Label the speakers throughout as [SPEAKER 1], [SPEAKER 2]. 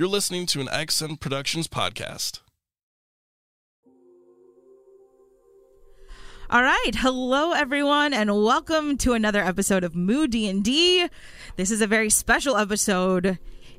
[SPEAKER 1] You're listening to an Accent Productions podcast.
[SPEAKER 2] All right, hello everyone, and welcome to another episode of Moo D and D. This is a very special episode.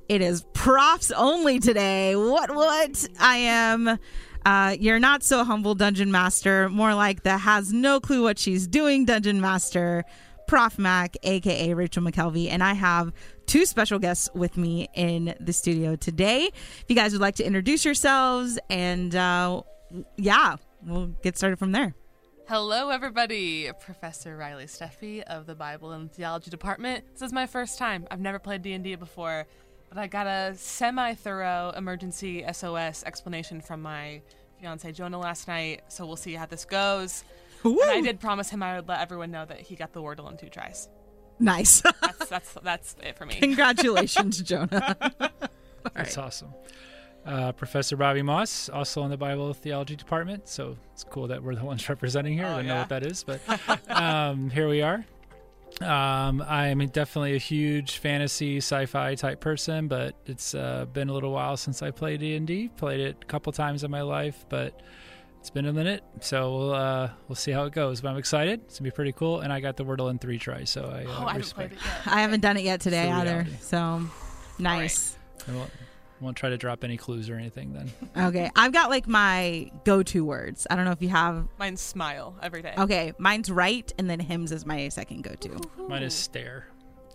[SPEAKER 2] It is profs only today. What? What? I am. Uh, you're not so humble dungeon master, more like the has no clue what she's doing dungeon master, Prof Mac, aka Rachel McKelvey, and I have two special guests with me in the studio today. If you guys would like to introduce yourselves, and uh, yeah, we'll get started from there.
[SPEAKER 3] Hello, everybody. Professor Riley Steffi of the Bible and Theology Department. This is my first time. I've never played D&D before, but I got a semi-thorough emergency SOS explanation from my fiance Jonah last night, so we'll see how this goes. And I did promise him I would let everyone know that he got the Wordle in two tries.
[SPEAKER 2] Nice.
[SPEAKER 3] That's that's that's it for me.
[SPEAKER 2] Congratulations, Jonah.
[SPEAKER 4] That's awesome. Uh, Professor Bobby Moss, also in the Bible Theology Department, so it's cool that we're the ones representing here.
[SPEAKER 3] Oh,
[SPEAKER 4] I don't know what that is, but um, here we are. Um, I'm definitely a huge fantasy sci-fi type person, but it's uh, been a little while since I played D&D. Played it a couple times in my life, but it's been a minute, so we'll uh, we'll see how it goes. But I'm excited. It's gonna be pretty cool, and I got the Wordle in three tries, so I, uh,
[SPEAKER 3] oh, I haven't
[SPEAKER 4] respect.
[SPEAKER 3] played it yet.
[SPEAKER 2] I haven't done it yet today
[SPEAKER 4] It's
[SPEAKER 2] either.
[SPEAKER 4] reality.
[SPEAKER 2] So nice.
[SPEAKER 4] I won't, won't try to drop any clues or anything then.
[SPEAKER 2] Okay. I've got like my go to words. I don't know if you have
[SPEAKER 3] Mine's smile every day.
[SPEAKER 2] okay, mine's right and then hymns is my second go to.
[SPEAKER 4] Mine is stare,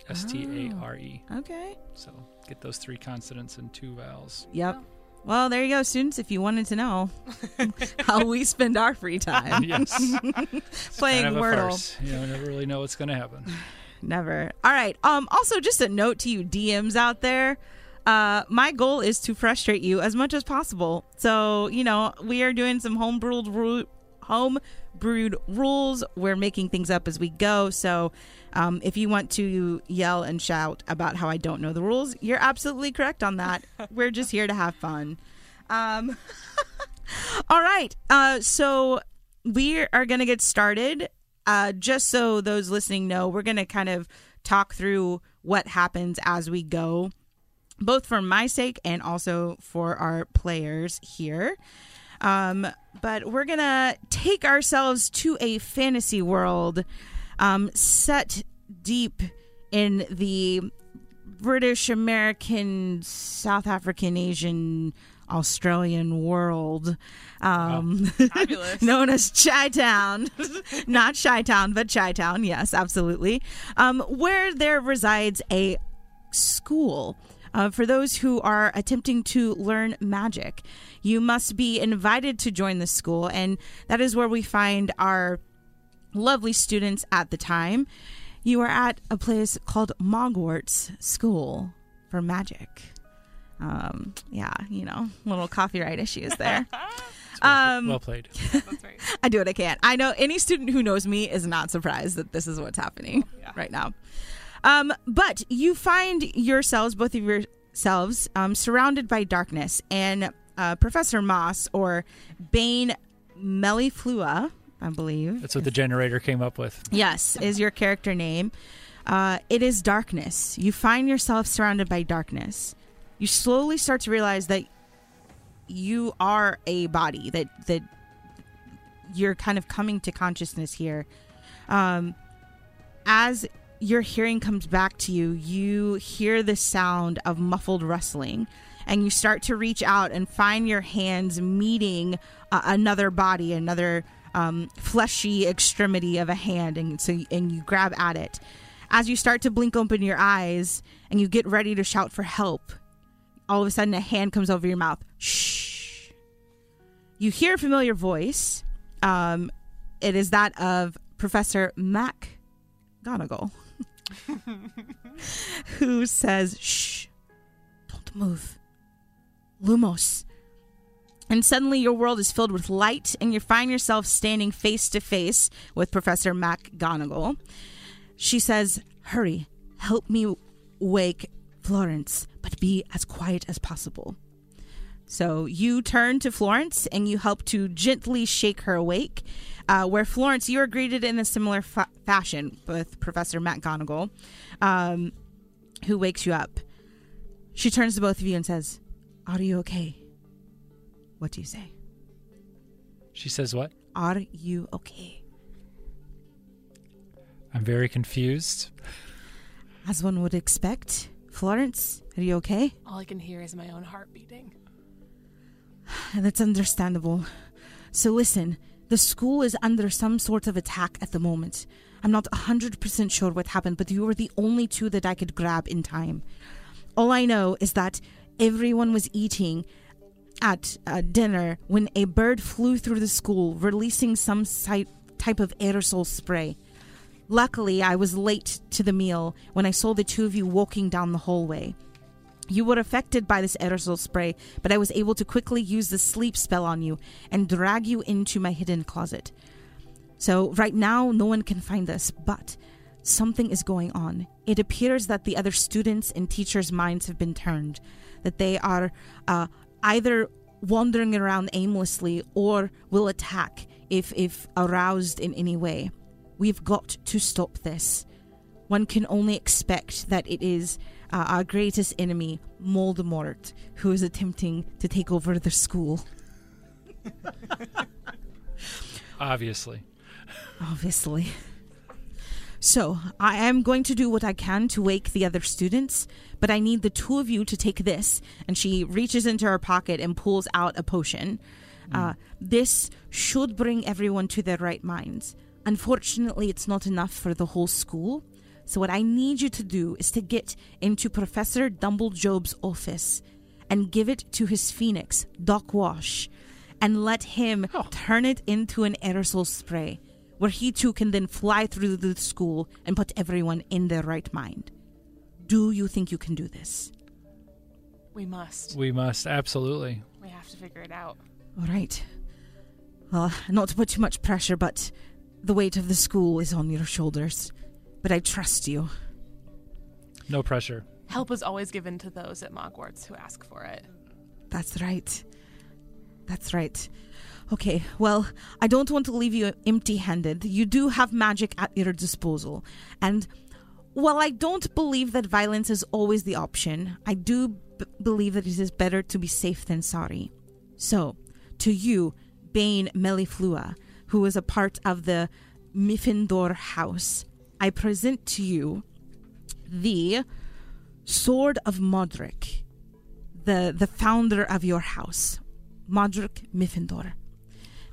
[SPEAKER 4] S T A R E.
[SPEAKER 2] Okay.
[SPEAKER 4] So get those three consonants and two vowels.
[SPEAKER 2] Yep. Well, there you go, students. If you wanted to know how we spend our free time
[SPEAKER 4] yes,
[SPEAKER 2] playing
[SPEAKER 4] kind of
[SPEAKER 2] Wordle.
[SPEAKER 4] You know, never really know what's going to happen.
[SPEAKER 2] Never. All right. Um. Also, just a note to you DMs out there. Uh, my goal is to frustrate you as much as possible. So you know, we are doing some home brewed home brewed rules. We're making things up as we go. So, um, if you want to yell and shout about how I don't know the rules, you're absolutely correct on that. We're just here to have fun. Um. all right. Uh. So we are going to get started. Uh, just so those listening know, we're going to kind of talk through what happens as we go, both for my sake and also for our players here. Um, but we're going to take ourselves to a fantasy world um, set deep in the British, American, South African, Asian, Australian world. Um,
[SPEAKER 3] Fabulous.
[SPEAKER 2] known as Chi Town. Not Chi Town, but Chi Town. Yes, absolutely. Um, where there resides a school. Uh, for those who are attempting to learn magic, you must be invited to join the school, and that is where we find our lovely students at the time. You are at a place called Mogwarts School for Magic. Um, yeah, you know, little copyright issues there. Um,
[SPEAKER 4] well played.
[SPEAKER 3] That's right.
[SPEAKER 2] I do what I can. I know any student who knows me is not surprised that this is what's happening
[SPEAKER 3] Yeah.
[SPEAKER 2] right now. Um, but you find yourselves, both of yourselves, um, surrounded by darkness, and uh, Professor Moss or Bane Melliflua, I believe,
[SPEAKER 4] That's what the generator came up with.
[SPEAKER 2] yes, is your character name. Uh, it is darkness. You find yourself surrounded by darkness. You slowly start to realize that you are a body. That that you're kind of coming to consciousness here. Um, as your hearing comes back to you, you hear the sound of muffled rustling, and you start to reach out and find your hands meeting uh, another body, another um, fleshy extremity of a hand, and so and you grab at it. As you start to blink open your eyes and you get ready to shout for help, all of a sudden a hand comes over your mouth. Shh. You hear a familiar voice. Um, it is that of Professor Mac Gonagle, who says, "Shh, don't move, Lumos." And suddenly, your world is filled with light, and you find yourself standing face to face with Professor Mac Gonagle. She says, Hurry, help me wake Florence, but be as quiet as possible. So you turn to Florence and you help to gently shake her awake. Uh, where Florence, you are greeted in a similar fa- fashion with Professor Mac Gonagle, um, who wakes you up. She turns to both of you and says, Are you okay? What do you say?
[SPEAKER 4] She says, What?
[SPEAKER 2] Are you okay?
[SPEAKER 4] I'm very confused.
[SPEAKER 2] As one would expect. Florence, are you okay?
[SPEAKER 3] All I can hear is my own heart beating.
[SPEAKER 2] That's understandable. So listen, the school is under some sort of attack at the moment. I'm not 100% sure what happened, but you were the only two that I could grab in time. All I know is that everyone was eating at uh, dinner when a bird flew through the school, releasing some si- type of aerosol spray. Luckily, I was late to the meal when I saw the two of you walking down the hallway. You were affected by this aerosol spray, but I was able to quickly use the sleep spell on you and drag you into my hidden closet. So, right now, no one can find us, but something is going on. It appears that the other students' and teachers' minds have been turned, that they are uh, either wandering around aimlessly or will attack if, if aroused in any way. We've got to stop this. One can only expect that it is uh, our greatest enemy, Moldemort, who is attempting to take over the school.
[SPEAKER 4] Obviously.
[SPEAKER 2] Obviously. So, I am going to do what I can to wake the other students, but I need the two of you to take this. And she reaches into her pocket and pulls out a potion. Uh, this should bring everyone to their right minds. Unfortunately, it's not enough for the whole school. So, what I need you to do is to get into Professor Dumblejob's office and give it to his phoenix, Doc Wash, and let him turn it into an aerosol spray, where he too can then fly through the school and put everyone in their right mind. Do you think you can do this?
[SPEAKER 3] We must.
[SPEAKER 4] We must, absolutely.
[SPEAKER 3] We have to figure it out.
[SPEAKER 2] All right. Well, not to put too much pressure, but the weight of the school is on your shoulders. But I trust you.
[SPEAKER 4] No pressure.
[SPEAKER 3] Help is always given to those at Mogwarts who ask for it.
[SPEAKER 2] That's right. That's right. Okay, well, I don't want to leave you empty handed. You do have magic at your disposal. And while I don't believe that violence is always the option, I do b- believe that it is better to be safe than sorry. So, to you, Bane Meliflua, who is a part of the Mifindor house, I present to you the Sword of Modric, the, the founder of your house, Modric Mifindor.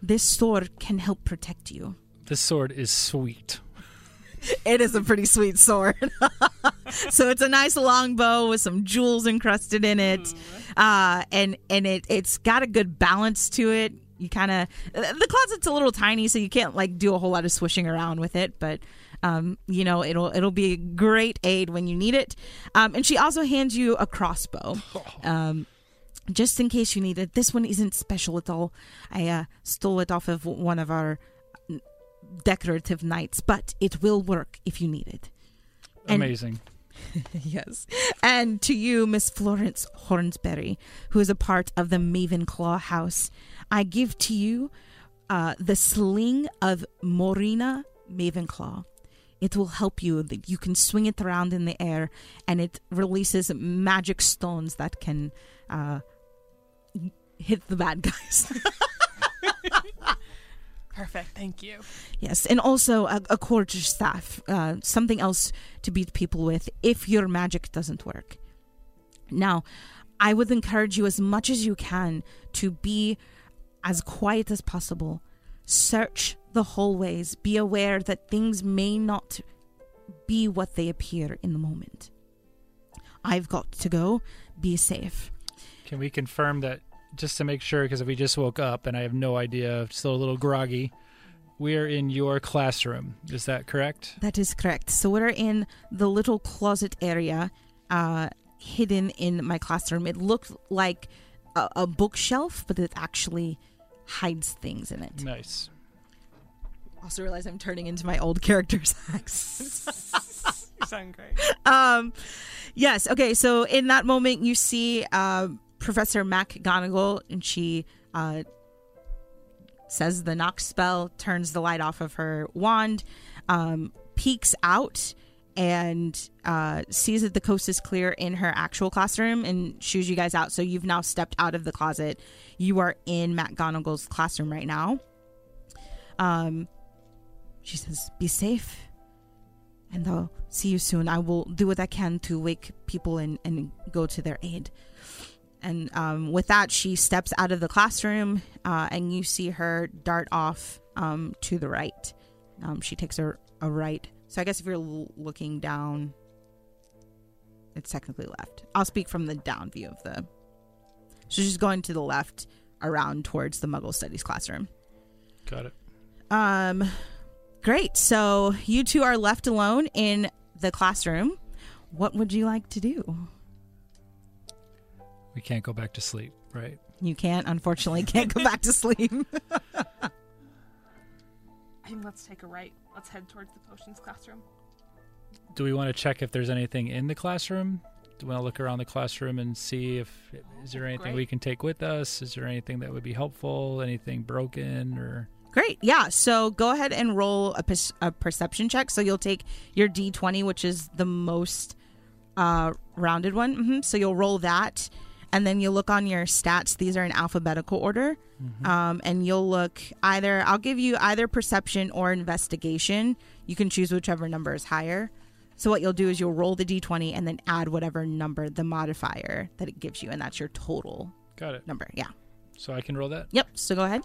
[SPEAKER 2] This sword can help protect you.
[SPEAKER 4] This sword is sweet.
[SPEAKER 2] It is a pretty sweet sword. so it's a nice long bow with some jewels encrusted in it, uh, and and it it's got a good balance to it. You kind of the closet's a little tiny, so you can't like do a whole lot of swishing around with it, but. Um, you know it'll it'll be a great aid when you need it, um, and she also hands you a crossbow, um, just in case you need it. This one isn't special at all. I uh, stole it off of one of our decorative knights, but it will work if you need it. And-
[SPEAKER 4] Amazing.
[SPEAKER 2] yes. And to you, Miss Florence Hornsberry, who is a part of the Mavenclaw house, I give to you uh, the sling of Morina Mavenclaw. It will help you. that You can swing it around in the air, and it releases magic stones that can uh, hit the bad guys.
[SPEAKER 3] Perfect. Thank you.
[SPEAKER 2] Yes, and also a, a quarter staff, uh, something else to beat people with if your magic doesn't work. Now, I would encourage you as much as you can to be as quiet as possible. Search the hallways. Be aware that things may not be what they appear in the moment. I've got to go. Be safe.
[SPEAKER 4] Can we confirm that just to make sure? Because if we just woke up and I have no idea, still a little groggy, we're in your classroom. Is that correct?
[SPEAKER 2] That is correct. So we're in the little closet area, uh, hidden in my classroom. It looked like a, a bookshelf, but it actually hides things in it.
[SPEAKER 4] Nice.
[SPEAKER 2] Also realize I'm turning into my old character's accent.
[SPEAKER 3] You sound great.
[SPEAKER 2] um, yes. Okay. So in that moment, you see uh, Professor McGonagall, and she uh, says the knock spell, turns the light off of her wand, um, peeks out, and uh, sees that the coast is clear in her actual classroom and shoos you guys out. So you've now stepped out of the closet. You are in Mac Gonagall's classroom right now. Um, she says, "Be safe, and I'll see you soon. I will do what I can to wake people and and go to their aid." And um, with that, she steps out of the classroom, uh, and you see her dart off um, to the right. Um, she takes a, a right. So I guess if you're l- looking down, it's technically left. I'll speak from the down view of the. So she's going to the left around towards the Muggle Studies classroom.
[SPEAKER 4] Got it.
[SPEAKER 2] Um, great. So you two are left alone in the classroom. What would you like to do?
[SPEAKER 4] We can't go back to sleep, right?
[SPEAKER 2] You can't, unfortunately, can't go back to sleep.
[SPEAKER 3] I think let's take a right. Let's head towards the potions classroom.
[SPEAKER 4] Do we want to check if there's anything in the classroom? Do we want to look around the classroom and see if is there anything
[SPEAKER 3] Great.
[SPEAKER 4] we can take with us? Is there anything that would be helpful? Anything broken or
[SPEAKER 2] Great. Yeah. So go ahead and roll a, per- a perception check. So you'll take your d20, which is the most uh, rounded one. hmm So you'll roll that. And then you'll look on your stats. These are in alphabetical order. Um, and you'll look either, I'll give you either perception or investigation. You can choose whichever number is higher. So what you'll do is you'll roll the d20 and then add whatever number, the modifier that it gives you. And that's your total
[SPEAKER 4] got it?
[SPEAKER 2] number. Yeah.
[SPEAKER 4] So I can roll that.
[SPEAKER 2] Yep. So go ahead.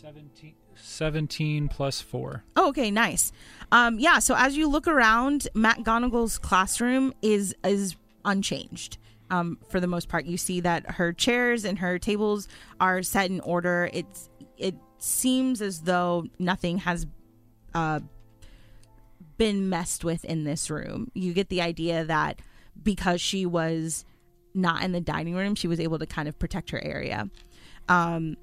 [SPEAKER 4] 17, 17 plus four.
[SPEAKER 2] Oh, okay, nice. Um, yeah. So as you look around, Mac Gonagall's classroom is is unchanged. Um, for the most part, you see that her chairs and her tables are set in order. It's it seems as though nothing has uh, been messed with in this room. You get the idea that because she was not in the dining room, she was able to kind of protect her area. Um,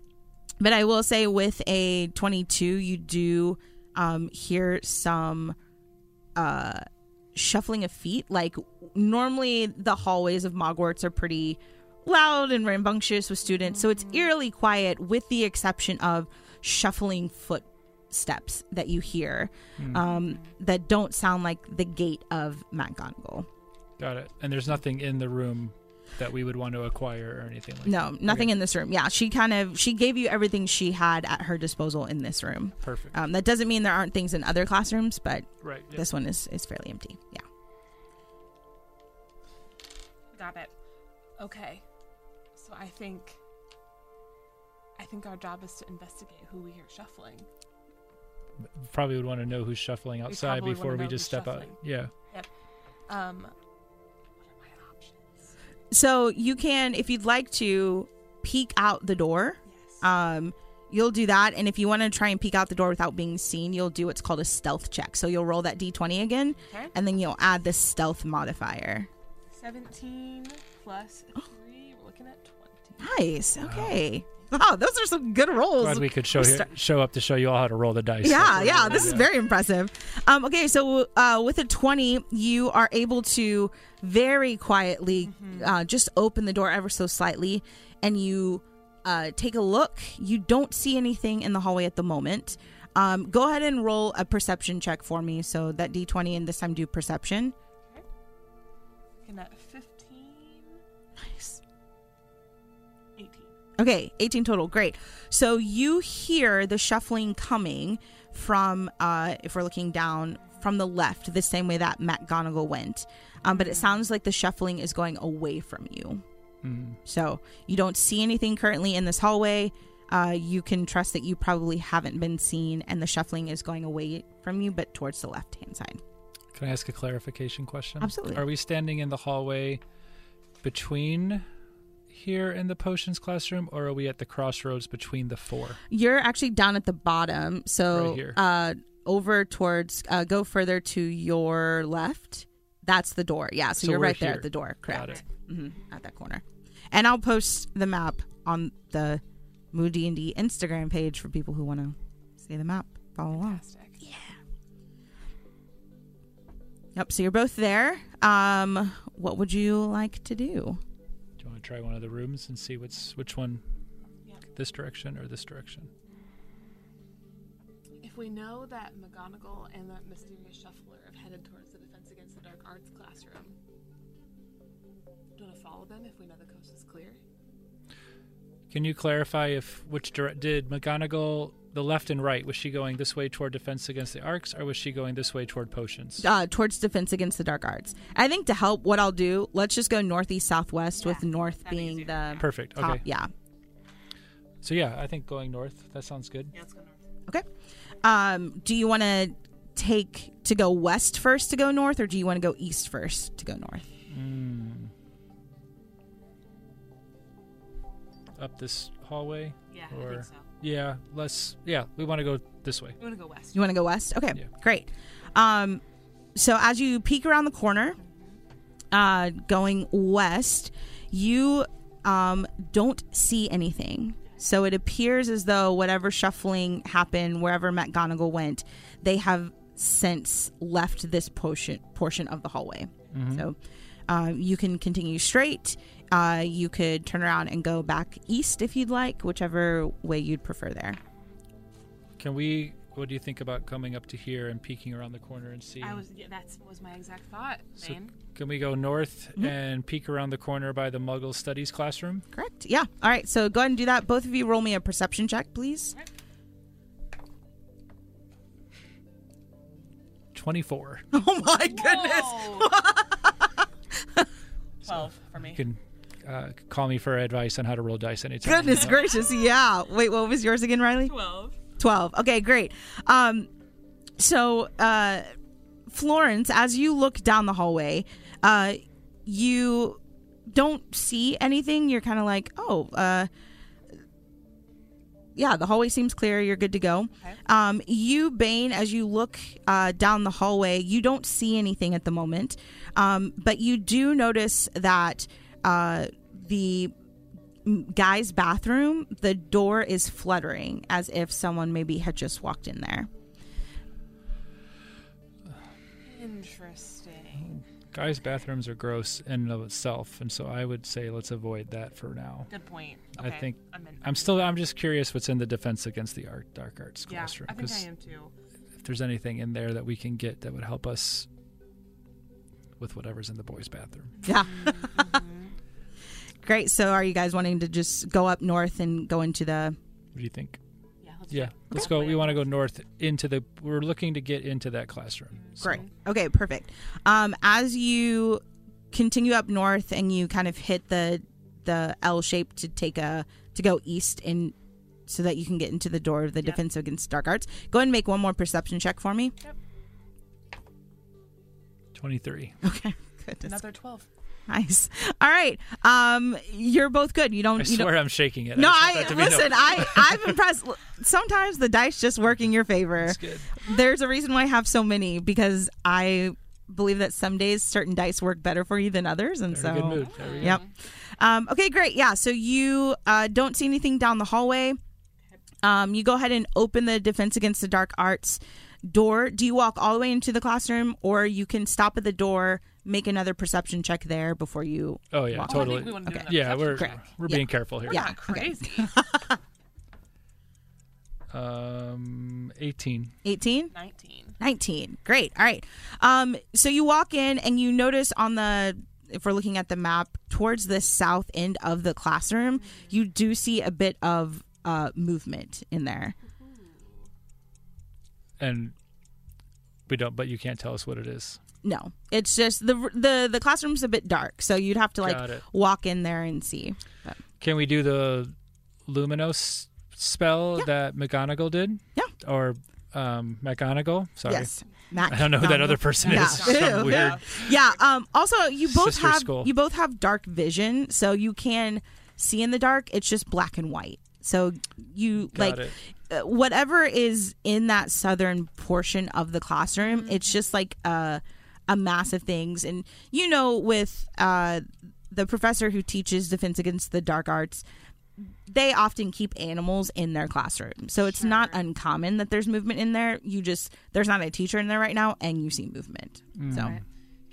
[SPEAKER 2] but I will say with a 22, you do um, hear some uh, shuffling of feet. Like normally, the hallways of Mogwarts are pretty loud and rambunctious with students, so it's eerily quiet, with the exception of shuffling footsteps that you hear um, that don't sound like the gait of McGonagall.
[SPEAKER 4] Got it. And there's nothing in the room that we would want to acquire or anything like that.
[SPEAKER 2] No, nothing
[SPEAKER 4] Okay.
[SPEAKER 2] in this room. Yeah, she kind of she gave you everything she had at her disposal in this room.
[SPEAKER 4] Perfect.
[SPEAKER 2] Um, that doesn't mean there aren't things in other classrooms, but
[SPEAKER 4] right. yeah.
[SPEAKER 2] this one is is fairly empty. Yeah.
[SPEAKER 3] Got it. Okay. So I think I think our job is to investigate who we hear shuffling.
[SPEAKER 4] Probably would want to know who's shuffling outside
[SPEAKER 3] probably
[SPEAKER 4] before we just
[SPEAKER 3] who's
[SPEAKER 4] step out.
[SPEAKER 3] shuffling.
[SPEAKER 4] Yeah.
[SPEAKER 3] Um
[SPEAKER 2] So you can, if you'd like to, peek out the door.
[SPEAKER 3] Yes.
[SPEAKER 2] Um, you'll do that, and if you want to try and peek out the door without being seen, you'll do what's called a stealth check. So you'll roll that d20 again,
[SPEAKER 3] okay.
[SPEAKER 2] and then you'll add the stealth modifier.
[SPEAKER 3] 17 plus 3, we're looking at 20.
[SPEAKER 2] Nice. Okay. Wow, those are some good rolls.
[SPEAKER 4] Glad we could show
[SPEAKER 2] We're
[SPEAKER 4] here, show up to show you all how to roll the dice.
[SPEAKER 2] Yeah,
[SPEAKER 4] That's
[SPEAKER 2] yeah, this
[SPEAKER 4] good.
[SPEAKER 2] is very impressive. Um, okay, so uh, with a 20, you are able to very quietly uh, just open the door ever so slightly and you uh, take a look. You don't see anything in the hallway at the moment. Um, go ahead and roll a perception check for me. So that d20 and this time do perception. Okay.
[SPEAKER 3] Looking at 15,
[SPEAKER 2] Okay, 18 total. Great. So you hear the shuffling coming from, uh, if we're looking down, from the left, the same way that Mac Gonagall went. Um, but it sounds like the shuffling is going away from you.
[SPEAKER 4] Mm.
[SPEAKER 2] So you don't see anything currently in this hallway. Uh, you can trust that you probably haven't been seen, and the shuffling is going away from you, but towards the left hand side.
[SPEAKER 4] Can I ask a clarification question?
[SPEAKER 2] Absolutely.
[SPEAKER 4] Are we standing in the hallway between here in the potions classroom, or are we at the crossroads between the four?
[SPEAKER 2] You're actually down at the bottom. So
[SPEAKER 4] Right here.
[SPEAKER 2] uh over towards uh go further to your left. That's the door. Yeah, so,
[SPEAKER 4] So
[SPEAKER 2] you're
[SPEAKER 4] we're
[SPEAKER 2] right there
[SPEAKER 4] here.
[SPEAKER 2] at the door.
[SPEAKER 4] Got
[SPEAKER 2] Correct. hmm at that corner. And I'll post the map on the Moo D&D Instagram page for people who want to see the map. Follow along.
[SPEAKER 3] Fantastic.
[SPEAKER 2] Yep, so you're both there. Um what would you like to do?
[SPEAKER 4] Do you want to try one of the rooms and see what's which one?
[SPEAKER 3] Yeah.
[SPEAKER 4] This direction or this direction?
[SPEAKER 3] If If we know that McGonagall and that mysterious shuffler have headed towards the Defense Against the Dark Arts classroom, do you want to follow them if we know the coast is clear?
[SPEAKER 4] Can you clarify if which dire- did McGonagall the left and right was she going this way toward defense against the arcs or was she going this way toward potions?
[SPEAKER 2] uh, towards defense against the dark arts. I think to help, what I'll do, let's just go northeast southwest with north being
[SPEAKER 3] easier.
[SPEAKER 2] the
[SPEAKER 4] Perfect.
[SPEAKER 2] top.
[SPEAKER 4] Okay.
[SPEAKER 2] Yeah.
[SPEAKER 4] So yeah, I think going north. That sounds good.
[SPEAKER 3] Yeah, let's go north.
[SPEAKER 2] Okay. Um, do you want to take to go west first to go north, or do you want to go east first to go north?
[SPEAKER 4] Mm. Up this hallway.
[SPEAKER 3] Yeah, I
[SPEAKER 4] Or-
[SPEAKER 3] think so.
[SPEAKER 4] Yeah, let's. Yeah, we want to go this way.
[SPEAKER 3] We want to go west.
[SPEAKER 2] You want to go west? Okay,
[SPEAKER 4] Yeah.
[SPEAKER 2] great. Um, so as you peek around the corner, uh, going west, you um, don't see anything. So it appears as though whatever shuffling happened, wherever McGonagall went, they have since left this portion portion of the hallway. So uh, you can continue straight. Uh, you could turn around and go back east if you'd like, whichever way you'd prefer there.
[SPEAKER 4] Can we? What do you think about coming up to here and peeking around the corner and seeing?
[SPEAKER 3] I was. Yeah, that was my exact thought.
[SPEAKER 4] So-
[SPEAKER 3] Bane.
[SPEAKER 4] Can we go north
[SPEAKER 2] Mhm.
[SPEAKER 4] and peek around the corner by the Muggle Studies classroom?
[SPEAKER 2] Correct. Yeah. All right. So go ahead and do that. Both of you roll me a perception check, please.
[SPEAKER 4] Twenty-four.
[SPEAKER 2] Oh my
[SPEAKER 3] Whoa. Twelve for me.
[SPEAKER 4] You can uh, call me for advice on how to roll dice anytime.
[SPEAKER 2] Goodness gracious. Yeah. Wait, what was yours again, Riley?
[SPEAKER 3] Twelve.
[SPEAKER 2] 12. Okay, great. Um so uh Florence, as you look down the hallway, uh you don't see anything. You're kind of like, "Oh, uh yeah, the hallway seems clear. You're good to go.
[SPEAKER 3] Okay.
[SPEAKER 2] Um, you, Bane, as you look uh, down the hallway, you don't see anything at the moment, um, but you do notice that uh, the guy's bathroom, the door is fluttering as if someone maybe had just walked in there.
[SPEAKER 3] Interesting.
[SPEAKER 4] Guys' bathrooms are gross in and of itself, and so I would say let's avoid that for now.
[SPEAKER 3] Good point.
[SPEAKER 4] I think-
[SPEAKER 3] I'm in.
[SPEAKER 4] I'm still. I'm just curious what's in the defense against the art, dark arts
[SPEAKER 3] Yeah,
[SPEAKER 4] classroom.
[SPEAKER 3] I think I
[SPEAKER 4] 'cause
[SPEAKER 3] am too.
[SPEAKER 4] if there's anything in there that we can get that would help us with whatever's in the boys' bathroom.
[SPEAKER 2] Yeah.
[SPEAKER 3] Mhm.
[SPEAKER 2] Great. So, are you guys wanting to just go up north and go into the?
[SPEAKER 4] What do you think?
[SPEAKER 3] Yeah. Let's
[SPEAKER 4] Yeah, let's
[SPEAKER 3] Okay.
[SPEAKER 4] go. We want to go north into the. We're looking to get into that classroom. So-
[SPEAKER 2] Great. Okay, perfect. Um, as you continue up north and you kind of hit the the L shape to take a to go east in so that you can get into the door of the
[SPEAKER 3] Yep.
[SPEAKER 2] defense against dark arts. Go ahead and make one more perception check for me.
[SPEAKER 4] Twenty-three.
[SPEAKER 2] Okay. Goodness.
[SPEAKER 3] Another twelve.
[SPEAKER 2] Nice. All right. Um, you're both good. You don't.
[SPEAKER 4] I
[SPEAKER 2] you don't
[SPEAKER 4] swear I'm shaking it.
[SPEAKER 2] no, I
[SPEAKER 4] that to be known.
[SPEAKER 2] listen. I I'm impressed. Sometimes the dice just work in your favor.
[SPEAKER 4] That's good.
[SPEAKER 2] There's a reason why I have so many because I believe that some days certain dice work better for you than others, and
[SPEAKER 4] Very
[SPEAKER 2] so
[SPEAKER 4] good mood. There we go.
[SPEAKER 2] Yep. Um, okay, great. Yeah. So you uh, don't see anything down the hallway. Um, you go ahead and open the Defense Against the Dark Arts door. Do you walk all the way into the classroom, or you can stop at the door, make another perception check there before you?
[SPEAKER 4] Oh yeah,
[SPEAKER 2] Wow.
[SPEAKER 3] I
[SPEAKER 4] totally.
[SPEAKER 3] think we want to do
[SPEAKER 2] Okay.
[SPEAKER 3] another
[SPEAKER 4] yeah, we're
[SPEAKER 3] perception check.
[SPEAKER 4] we're
[SPEAKER 2] Yeah.
[SPEAKER 4] being careful here.
[SPEAKER 3] We're
[SPEAKER 2] Yeah,
[SPEAKER 3] not
[SPEAKER 2] okay.
[SPEAKER 3] crazy.
[SPEAKER 4] Um, eighteen.
[SPEAKER 2] 18?
[SPEAKER 3] Nineteen.
[SPEAKER 2] 19. Great. All right. Um, so you walk in and you notice on the, if we're looking at the map, towards the south end of the classroom, you do see a bit of uh, movement in there.
[SPEAKER 4] And we don't. But you can't tell us what it is.
[SPEAKER 2] No, it's just the the the classroom's a bit dark, so you'd have to like
[SPEAKER 4] it.
[SPEAKER 2] walk in there and see.
[SPEAKER 4] Can we do the Luminos spell
[SPEAKER 2] Yeah.
[SPEAKER 4] that McGonagall did?
[SPEAKER 2] Yeah.
[SPEAKER 4] Or um, McGonagall? Sorry.
[SPEAKER 2] Yes, Mac-
[SPEAKER 4] I don't know who that other person
[SPEAKER 2] Yeah.
[SPEAKER 4] is. Some weird.
[SPEAKER 2] Yeah. Um. Also, you both
[SPEAKER 4] Sister
[SPEAKER 2] have
[SPEAKER 4] skull.
[SPEAKER 2] you both have dark vision, so you can see in the dark. It's just black and white. So you
[SPEAKER 4] Got
[SPEAKER 2] like
[SPEAKER 4] it.
[SPEAKER 2] uh, whatever is in that southern portion of the classroom.
[SPEAKER 3] Mm-hmm.
[SPEAKER 2] It's just like a a mass of things, and you know, with uh the professor who teaches defense against the dark arts. They often keep animals in their classroom. So it's not uncommon that there's movement in there. You just there's not a teacher in there right now and you see movement. So
[SPEAKER 4] Mm.
[SPEAKER 3] Right.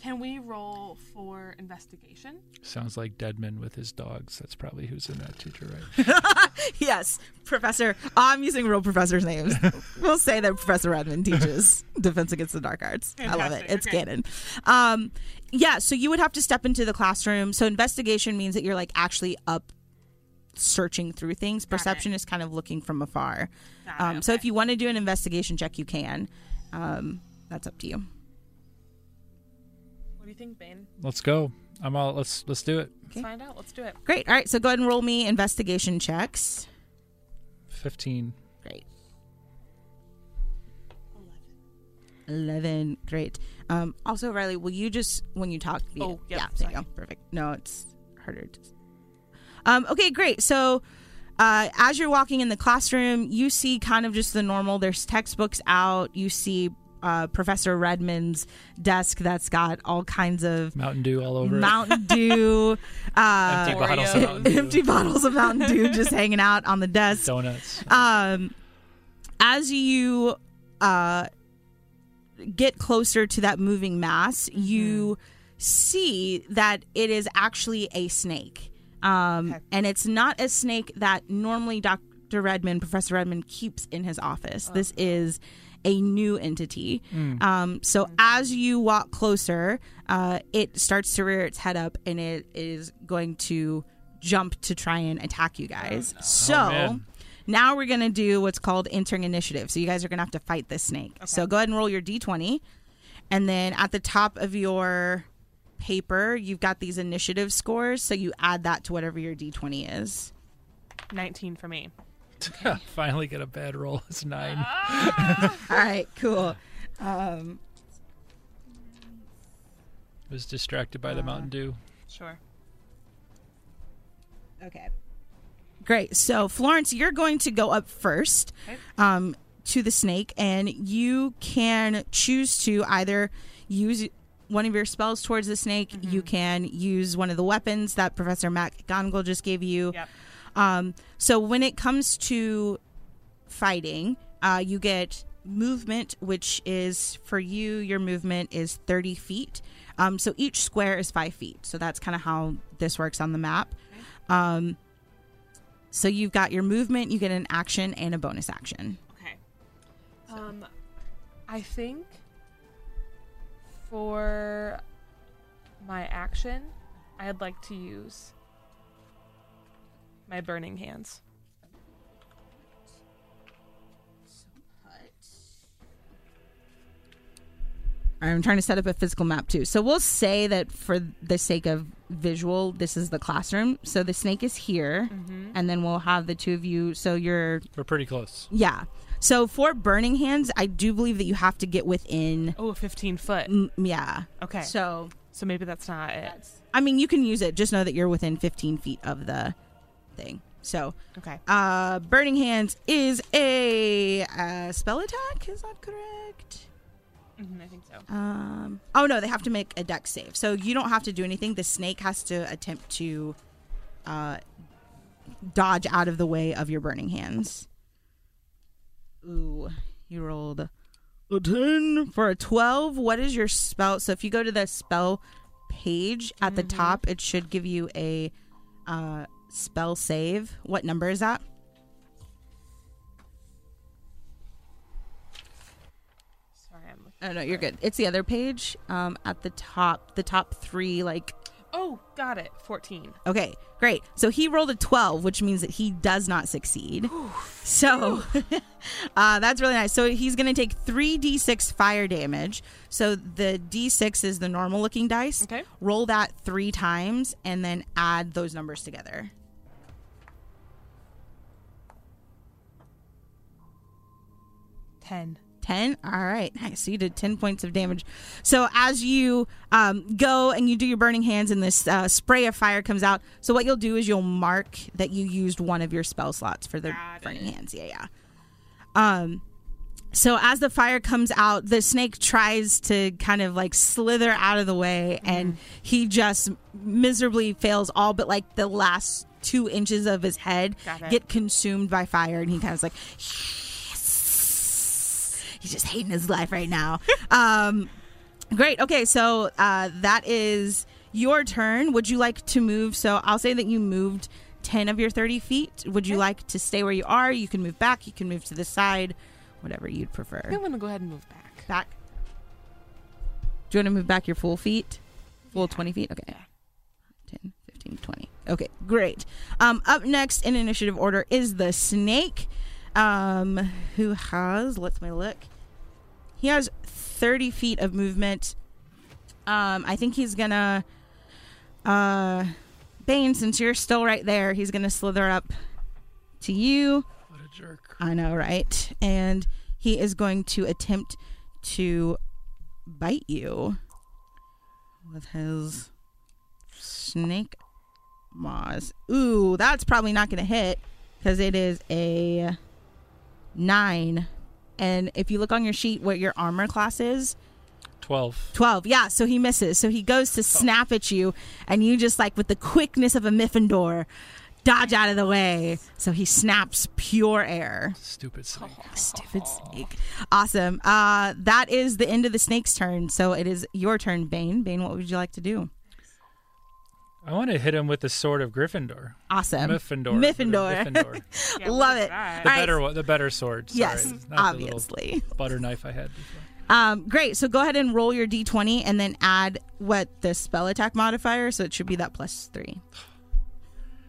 [SPEAKER 3] Can we roll for investigation?
[SPEAKER 4] Sounds like Redmond with his dogs. That's probably who's in that teacher, right?
[SPEAKER 2] Yes, Professor. I'm using real professors' names. we'll say that Professor Redmond teaches Defense Against the Dark Arts. I love it. It's
[SPEAKER 3] Okay.
[SPEAKER 2] canon. Um, yeah, so you would have to step into the classroom. So investigation means that you're like actually up searching through things. Perception is kind of looking from afar.
[SPEAKER 3] Got it,
[SPEAKER 2] Um, So if you want to do an investigation check, you can. Um, that's up to you.
[SPEAKER 3] What you think, Bane?
[SPEAKER 4] Let's go. I'm all. Let's let's do it.
[SPEAKER 3] Let's find out. Let's do it.
[SPEAKER 2] Great. All right. So go ahead and roll me investigation checks.
[SPEAKER 4] Fifteen.
[SPEAKER 2] Great. 11. Great. Um, also, Riley, will you just, when you talk, be,
[SPEAKER 3] Oh, yep,
[SPEAKER 2] yeah, there you
[SPEAKER 3] sorry.
[SPEAKER 2] go. Perfect. No, it's harder. To... Um, okay, great. So, uh, as you're walking in the classroom, you see kind of just the normal. There's textbooks out. You see uh, Professor Redmond's desk that's got all kinds of
[SPEAKER 4] Mountain Dew all over
[SPEAKER 2] Mountain Dew, uh.
[SPEAKER 4] Empty bottles of Mountain Dew.
[SPEAKER 2] empty bottles of Mountain Dew just hanging out on the desk
[SPEAKER 4] Donuts.
[SPEAKER 2] um as you uh get closer to that moving mass you see that it is actually a snake um
[SPEAKER 3] Okay.
[SPEAKER 2] and it's not a snake that normally dr redmond professor redmond keeps in his office this is a new entity um so as you walk closer uh it starts to rear its head up and it is going to jump to try and attack you guys so
[SPEAKER 4] man.
[SPEAKER 2] now we're gonna do what's called entering initiative. So you guys are gonna have to fight this snake. So go ahead and roll your d20, and then at the top of your paper, you've got these initiative scores. So you add that to whatever your d20 is.
[SPEAKER 3] 19 for me.
[SPEAKER 4] Finally get a bad roll. It's nine.
[SPEAKER 2] All right, cool. Um,
[SPEAKER 4] was distracted by the
[SPEAKER 2] Uh,
[SPEAKER 4] Mountain Dew.
[SPEAKER 3] Sure.
[SPEAKER 2] okay, great. So Florence, you're going to go up first.
[SPEAKER 3] Okay.
[SPEAKER 2] um, to the snake, and you can choose to either use one of your spells towards the snake. You can use one of the weapons that Professor McGonagall just gave you.
[SPEAKER 3] Yep.
[SPEAKER 2] Um, so when it comes to fighting, uh, you get movement, which is for you, your movement is 30 feet. Um, so each square is five feet. So that's kind of how this works on the map. Um, so you've got your movement, you get an action and a bonus action.
[SPEAKER 3] Okay. Um, I think for my action, I'd like to use my burning hands.
[SPEAKER 2] I'm trying to set up a physical map too. So we'll say that for the sake of visual, this is the classroom. So the snake is here, and then we'll have the two of you. So you're,
[SPEAKER 4] We're pretty close.
[SPEAKER 2] yeah. So for burning hands, I do believe that you have to get within,
[SPEAKER 3] Oh, 15 foot.
[SPEAKER 2] mm, yeah.
[SPEAKER 3] Okay.
[SPEAKER 2] So,
[SPEAKER 3] So maybe that's not it.
[SPEAKER 2] I mean, you can use it. Just know that you're within 15 feet of the thing. So,
[SPEAKER 3] Okay.
[SPEAKER 2] uh, burning hands is a uh, spell attack. Is that correct?
[SPEAKER 3] hmm I think so.
[SPEAKER 2] Um, oh no, they have to make a Dex save. So you don't have to do anything. The snake has to attempt to uh, dodge out of the way of your burning hands. Ooh, you rolled a 10 for a 12. What is your spell? So if you go to the spell page at the top, it should give you a uh, spell save. What number is that?
[SPEAKER 3] Sorry, I'm looking.
[SPEAKER 2] Oh no, you're good. It's the other page um, at the top. The top three, like
[SPEAKER 3] Oh, got it. 14.
[SPEAKER 2] Okay, great. So he rolled a 12, which means that he does not succeed. so uh, that's really nice. So he's going to take 3d6 fire damage. So the d6 is the normal looking dice.
[SPEAKER 3] Okay.
[SPEAKER 2] Roll that three times and then add those numbers together.
[SPEAKER 3] Ten.
[SPEAKER 2] 10 all right. Nice. So you did 10 points of damage. So as you um, go and you do your burning hands and this uh, spray of fire comes out so what you'll do is you'll mark that you used one of your spell slots for the
[SPEAKER 3] Got
[SPEAKER 2] burning
[SPEAKER 3] it.
[SPEAKER 2] hands. Yeah yeah. Um so as the fire comes out the snake tries to kind of like slither out of the way and he just miserably fails all but like the last two inches of his head get consumed by fire and he kind of is like he's just hating his life right now. um, Great. Okay, so uh, that is your turn. Would you like to move? So I'll say that you moved 10 of your 30 feet. Would you like to stay where you are? You can move back. You can move to the side, whatever you'd prefer.
[SPEAKER 3] I'm gonna go ahead and move back.
[SPEAKER 2] Back. Do you want to move back your full feet? Full 20 feet? Okay. 10, 15, 20. Okay, great. Um, up next in initiative order is the snake, um, who has, let's me look. He has 30 feet of movement. Um, I think he's gonna, uh, Bane, since you're still right there, he's gonna slither up to you.
[SPEAKER 4] What a jerk.
[SPEAKER 2] I know, right? And he is going to attempt to bite you with his snake maws. Ooh, that's probably not to hit because it is a nine. And if you look on your sheet what your armor class is,
[SPEAKER 4] 12.
[SPEAKER 2] 12. Yeah, so he misses. So he goes to snap at you, and you just like with the quickness of a Miffendor, dodge out of the way. So he snaps pure air.
[SPEAKER 4] Stupid snake.
[SPEAKER 2] Stupid snake. Awesome. Uh, that is the end of the snake's turn. So it is your turn, Bane. Bane, what would you like to do?
[SPEAKER 4] I want to hit him with the sword of Gryffindor.
[SPEAKER 2] Awesome.
[SPEAKER 4] Miffendor.
[SPEAKER 2] Miffendor.
[SPEAKER 4] Gryffindor.
[SPEAKER 3] Yeah,
[SPEAKER 2] Love it.
[SPEAKER 4] The
[SPEAKER 2] All right.
[SPEAKER 4] better one, the better sword. Sorry.
[SPEAKER 2] yes,
[SPEAKER 4] not the
[SPEAKER 2] obviously.
[SPEAKER 4] butter knife I had before.
[SPEAKER 2] Um, great. So go ahead and roll your d20 and then add what the spell attack modifier. So it should be that plus three.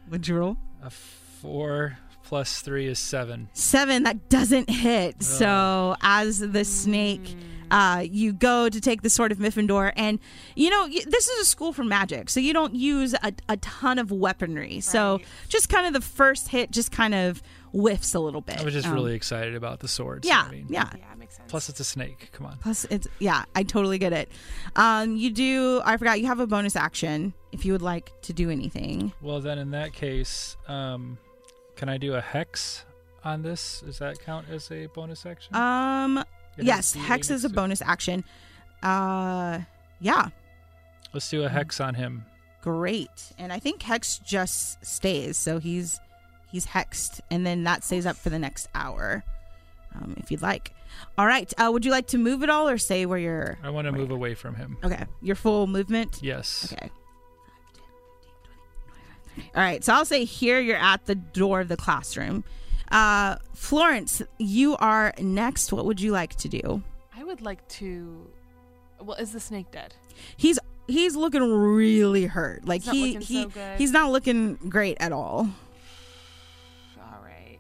[SPEAKER 2] Would you roll?
[SPEAKER 4] A four plus three is seven.
[SPEAKER 2] Seven, that doesn't hit. So as the snake, uh, you go to take the sword of Miffendor, and you know this is a school for magic, so you don't use a, a ton of weaponry. So just kind of the first hit, just kind of whiffs a little bit.
[SPEAKER 4] I was just
[SPEAKER 2] Um,
[SPEAKER 4] really excited about the sword. so,
[SPEAKER 2] yeah,
[SPEAKER 4] I mean,
[SPEAKER 2] yeah.
[SPEAKER 3] Yeah, makes sense.
[SPEAKER 4] Plus, it's a snake. Come on.
[SPEAKER 2] Plus, it's yeah, I totally get it. Um, you do. I forgot you have a bonus action if you would like to do anything.
[SPEAKER 4] Well, then in that case, um, can I do a hex on this? Does that count as a bonus action?
[SPEAKER 2] Um,
[SPEAKER 4] It has
[SPEAKER 2] yes, hex is a
[SPEAKER 4] it.
[SPEAKER 2] bonus action. Uh, yeah,
[SPEAKER 4] Let's do a hex on him.
[SPEAKER 2] great. And I think hex just stays, so he's he's hexed, and then that stays up for the next hour, um, if you'd like. All right. Uh, would you like to move at all, or stay where you're?
[SPEAKER 4] I want to move away from him.
[SPEAKER 2] Okay, your full movement.
[SPEAKER 4] Yes.
[SPEAKER 2] Okay. All right, so I'll say here you're at the door of the classroom. Uh, Florence, you are next. What would you like to do?
[SPEAKER 3] I would like to. Well, is the snake dead?
[SPEAKER 2] He's he's looking really hurt. Like
[SPEAKER 3] He's not
[SPEAKER 2] he
[SPEAKER 3] looking
[SPEAKER 2] he
[SPEAKER 3] so good.
[SPEAKER 2] he's not looking great at all.
[SPEAKER 3] All right.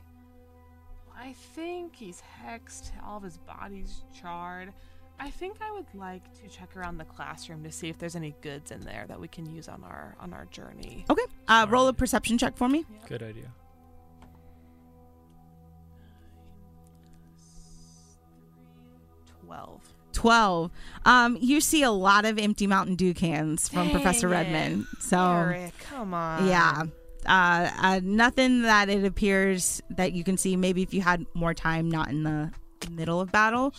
[SPEAKER 3] I think he's hexed. All of his body's charred. I think I would like to check around the classroom to see if there's any goods in there that we can use on our on our journey.
[SPEAKER 2] Okay, uh, roll a perception check for me.
[SPEAKER 4] Good idea.
[SPEAKER 3] Twelve.
[SPEAKER 2] 12 um you see a lot of empty mountain dew cans from
[SPEAKER 3] Dang
[SPEAKER 2] professor
[SPEAKER 3] it.
[SPEAKER 2] redmond so
[SPEAKER 3] Eric, come on.
[SPEAKER 2] yeah uh, uh nothing that it appears that you can see maybe if you had more time not in the middle of battle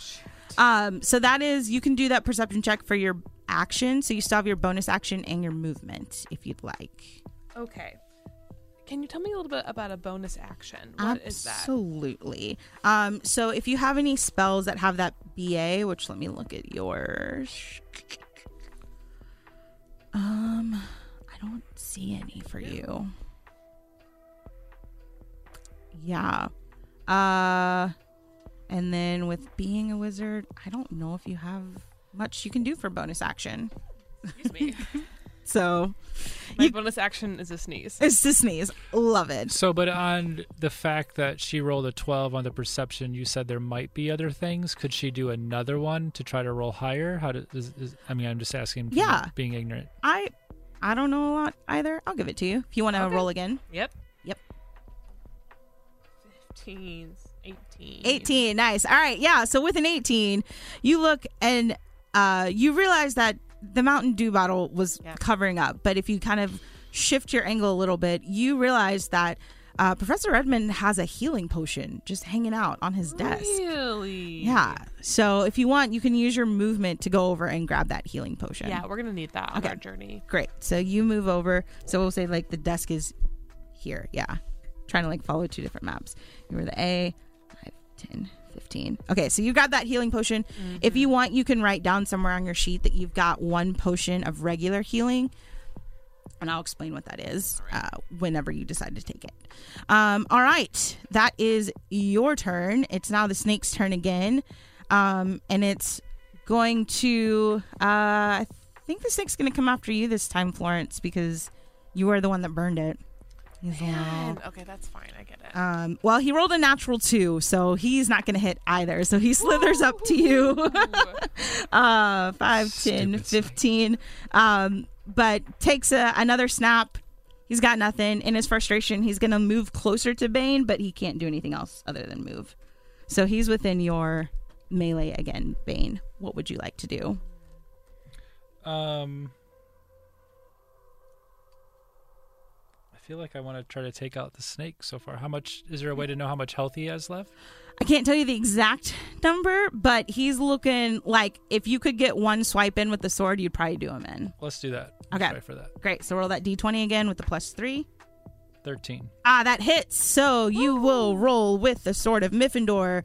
[SPEAKER 2] um so that is you can do that perception check for your action so you still have your bonus action and your movement if you'd like
[SPEAKER 3] Okay. Can you tell me a little bit about a bonus action? What is that?
[SPEAKER 2] absolutely um so if you have any spells that have that ba which let me look at yours. Um i don't see any for you. Yeah. Uh and then with being a wizard i don't know if you have much you can do for bonus action.
[SPEAKER 3] Excuse me.
[SPEAKER 2] so
[SPEAKER 3] My
[SPEAKER 2] You-
[SPEAKER 3] bonus action is a sneeze.
[SPEAKER 2] it's a sneeze love it
[SPEAKER 4] So, but on the fact that she rolled a 12 on the perception, you said there might be other things. Could she do another one to try to roll higher? How does, is, is, I mean, I'm just asking.
[SPEAKER 2] Yeah.
[SPEAKER 4] Being ignorant.
[SPEAKER 2] i i don't know a lot either i'll give it to you if you want to
[SPEAKER 3] Okay.
[SPEAKER 2] roll again
[SPEAKER 3] Yep.
[SPEAKER 2] Yep.
[SPEAKER 3] 15, 18.
[SPEAKER 2] 18 nice all right yeah so with an 18 you look and uh you realize that the mountain dew bottle was
[SPEAKER 3] Yeah.
[SPEAKER 2] covering up but if you kind of shift your angle a little bit you realize that uh, professor redmond has a healing potion just hanging out on his desk.
[SPEAKER 3] Really?
[SPEAKER 2] yeah. So if you want you can use your movement to go over and grab that healing potion.
[SPEAKER 3] Yeah, we're going to need that on
[SPEAKER 2] Okay.
[SPEAKER 3] our journey.
[SPEAKER 2] great. So you move over. So we'll say like the desk is here. Yeah. Trying to like follow two different maps. You were the a five 10, 15. Okay, so you got that healing potion. If you want, you can write down somewhere on your sheet that you've got one potion of regular healing. And I'll explain what that is uh, whenever you decide to take it. Um, all right, that is your turn. It's now the snake's turn again. Um, and it's going to, uh, I think the snake's going to come after you this time, Florence, because you are the one that burned it. He's a little-
[SPEAKER 3] Man, okay, that's fine. I get it.
[SPEAKER 2] um, well, he rolled a natural two, so he's not going to hit either. So he slithers up to you. uh, 5, 10,
[SPEAKER 4] Stupid snake.
[SPEAKER 2] 15. Um, but takes a, another snap. He's got nothing. In his frustration, he's going to move closer to Bane, but he can't do anything else other than move. So he's within your melee again, Bane. What would you like to do?
[SPEAKER 4] Um, feel like I want to try to take out the snake so far. How much is there a way to know how much health he has left?
[SPEAKER 2] I can't tell you the exact number, but he's looking like if you could get one swipe in with the sword, you'd probably do him in.
[SPEAKER 4] Let's do that. Let's
[SPEAKER 2] Okay.
[SPEAKER 4] Try for that.
[SPEAKER 2] Great. So roll that d20 again with the plus three.
[SPEAKER 4] Thirteen.
[SPEAKER 2] Ah, that hits. So you will roll with the sword of Miffendor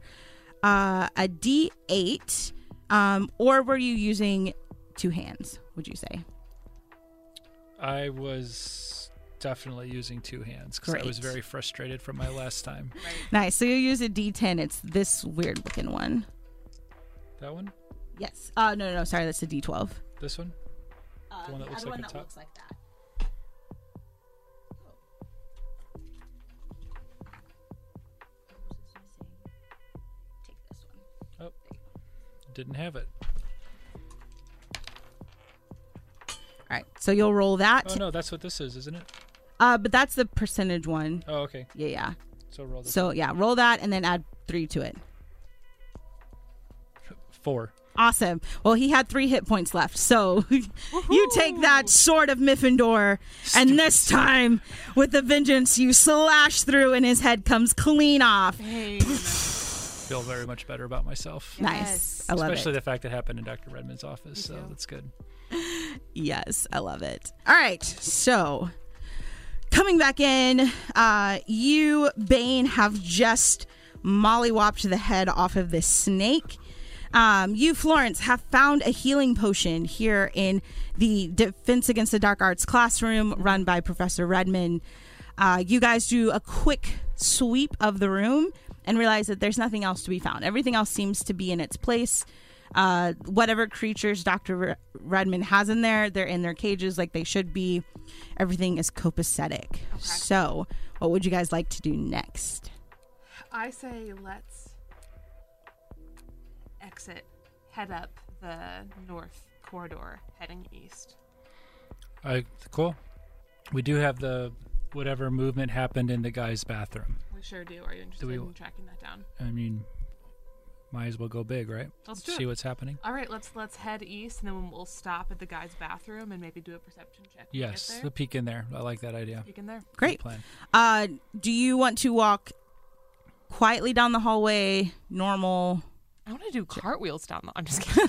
[SPEAKER 2] uh, a d8. Um, or were you using two hands, would you say?
[SPEAKER 4] I was definitely using two hands because I was very frustrated from my last time.
[SPEAKER 3] right.
[SPEAKER 2] Nice. So you use a d10. It's this weird looking one.
[SPEAKER 4] That one,
[SPEAKER 2] Yes. Uh, no, no, no. Sorry. That's a d12.
[SPEAKER 4] this one.
[SPEAKER 2] Uh,
[SPEAKER 4] The one that looks like
[SPEAKER 2] one
[SPEAKER 4] a
[SPEAKER 2] that
[SPEAKER 4] top.
[SPEAKER 2] looks like that. This one. Oh.
[SPEAKER 4] Didn't have it.
[SPEAKER 2] All right. So you'll roll that.
[SPEAKER 4] Oh no, that's what this is, isn't it?
[SPEAKER 2] Uh, but that's the percentage one.
[SPEAKER 4] Oh okay.
[SPEAKER 2] Yeah, yeah.
[SPEAKER 4] So roll this.
[SPEAKER 2] So yeah, roll that and then add three to it.
[SPEAKER 4] four.
[SPEAKER 2] Awesome. Well, he had three hit points left, so you take that sword of Miffendor, and this time, with a vengeance, you slash through, and his head comes clean off.
[SPEAKER 3] Pain.
[SPEAKER 4] Feel very much better about myself.
[SPEAKER 2] Nice.
[SPEAKER 3] Yes.
[SPEAKER 2] I love
[SPEAKER 4] Especially
[SPEAKER 2] it.
[SPEAKER 4] the fact it happened in Dr. Redmond's office, so that's good.
[SPEAKER 2] Yes, I love it. All right, so coming back in, uh, you, Bane, have just mollywopped the head off of this snake. Um, you, Florence, have found a healing potion here in the Defense Against the Dark Arts classroom run by Professor Redmond. Uh, you guys do a quick sweep of the room and realize that there's nothing else to be found. Everything else seems to be in its place. Uh, whatever creatures Dr. Re- Redmond has in there, they're in their cages like they should be. Everything is copacetic. So, what would you guys like to do next?
[SPEAKER 3] I say let's exit, head up the north corridor, heading east.
[SPEAKER 4] I cool. We do have the whatever movement happened in the guy's bathroom.
[SPEAKER 3] We sure do. Are you interested
[SPEAKER 4] we-
[SPEAKER 3] in tracking that down?
[SPEAKER 4] I mean, might as well go big, right?
[SPEAKER 3] Let's do
[SPEAKER 4] See
[SPEAKER 3] it.
[SPEAKER 4] what's happening.
[SPEAKER 3] All right, let's let's head east, and then we'll stop at the guy's bathroom and maybe do a perception check. when we
[SPEAKER 4] Yes,
[SPEAKER 3] get
[SPEAKER 4] the peek in there. I like that idea.
[SPEAKER 3] Peek in there.
[SPEAKER 2] Great.
[SPEAKER 4] Good plan.
[SPEAKER 2] Uh, do you want to walk quietly down the hallway, normal?
[SPEAKER 3] I want to do cartwheels down the. I'm just kidding.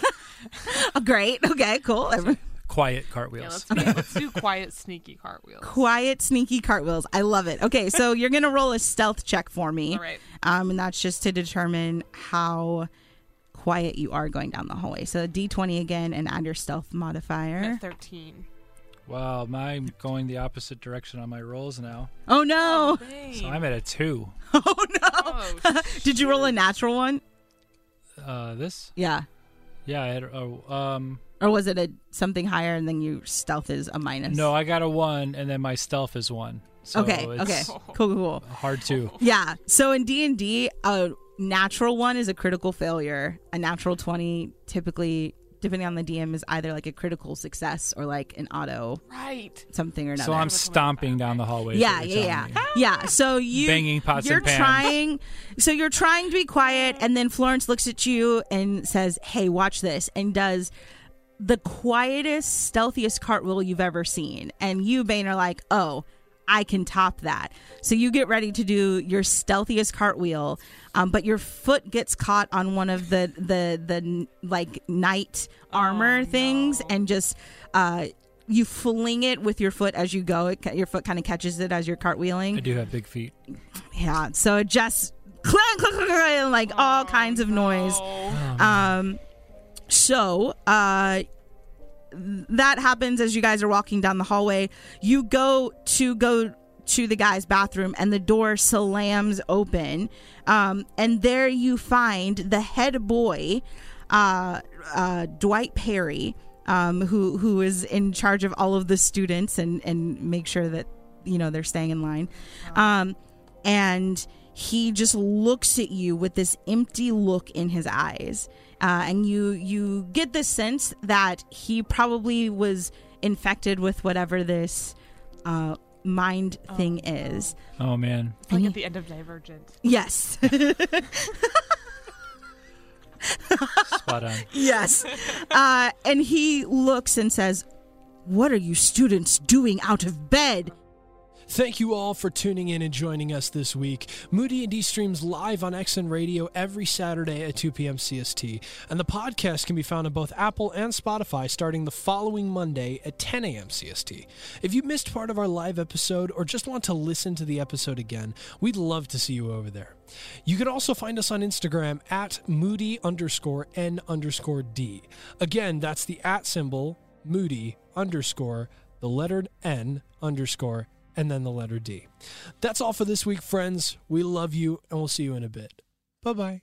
[SPEAKER 2] Oh, great. Okay, cool. Every-
[SPEAKER 4] Quiet
[SPEAKER 3] yeah,
[SPEAKER 4] cartwheels.
[SPEAKER 3] let's, do, let's do quiet, sneaky cartwheels.
[SPEAKER 2] quiet, sneaky cartwheels. I love it. Okay, so you're gonna roll a stealth check for me.
[SPEAKER 3] All right.
[SPEAKER 2] Um, and that's just to determine how quiet you are going down the hallway. So D20 again, and add your stealth modifier.
[SPEAKER 3] at Thirteen.
[SPEAKER 4] wow, I'm going the opposite direction on my rolls now.
[SPEAKER 2] Oh no!
[SPEAKER 4] So I'm at a two.
[SPEAKER 2] Oh no!
[SPEAKER 3] Oh,
[SPEAKER 2] Did you roll a natural one?
[SPEAKER 4] Uh, this?
[SPEAKER 2] Yeah.
[SPEAKER 4] Yeah. I had, oh, um,
[SPEAKER 2] Or was it a something higher and then your stealth is a minus?
[SPEAKER 4] no, I got a one, and then my stealth is one. So
[SPEAKER 2] okay.
[SPEAKER 4] it's
[SPEAKER 2] Okay. Cool. Cool. Cool.
[SPEAKER 4] Hard two.
[SPEAKER 2] Yeah. So in D and D, a natural one is a critical failure. A natural twenty, typically, depending on the DM, is either like a critical success or like an auto
[SPEAKER 3] right.
[SPEAKER 2] something or another.
[SPEAKER 4] So I'm
[SPEAKER 3] That's what I'm
[SPEAKER 4] stomping down the hallway.
[SPEAKER 2] yeah, yeah, yeah,
[SPEAKER 4] me.
[SPEAKER 2] yeah. So you
[SPEAKER 4] Banging pots
[SPEAKER 2] you're
[SPEAKER 4] and pans.
[SPEAKER 2] trying. So you're trying to be quiet, and then Florence looks at you and says, "Hey, watch this," and does the quietest, stealthiest cartwheel you've ever seen. And you, Bane, are like, "Oh." I can top that. So you get ready to do your stealthiest cartwheel, um, but your foot gets caught on one of the the the like knight armor
[SPEAKER 3] Oh,
[SPEAKER 2] things,
[SPEAKER 3] no.
[SPEAKER 2] and just uh, you fling it with your foot as you go. It, your foot kind of catches it as you're cartwheeling.
[SPEAKER 4] I do have big feet.
[SPEAKER 2] Yeah. So it just clang, clang, clang, clang, and like all kinds of noise. Um, so uh, that happens as you guys are walking down the hallway. You go to go to the guy's bathroom, and the door slams open. Um, and there you find the head boy, uh, uh, Dwight Perry, um, who who is in charge of all of the students and and make sure that you know they're staying in line. Um, and he just looks at you with this empty look in his eyes uh, and you you get the sense that he probably was infected with whatever this uh, mind thing is
[SPEAKER 4] Oh man.
[SPEAKER 3] Like
[SPEAKER 2] And
[SPEAKER 3] at the end of Divergent.
[SPEAKER 2] yes
[SPEAKER 4] Spot on.
[SPEAKER 2] yes uh, and he looks and says what are you students doing out of bed
[SPEAKER 5] Thank you all for tuning in and joining us this week. Moody and D streams live on XN Radio every Saturday at 2 p.m. CST, and the podcast can be found on both Apple and Spotify starting the following Monday at 10 a.m. CST. If you missed part of our live episode or just want to listen to the episode again, we'd love to see you over there. You can also find us on Instagram at moody underscore n underscore d. Again, that's the at symbol moody underscore the letter n underscore and then the letter D. That's all for this week, friends. We love you, and we'll see you in a bit. Bye bye.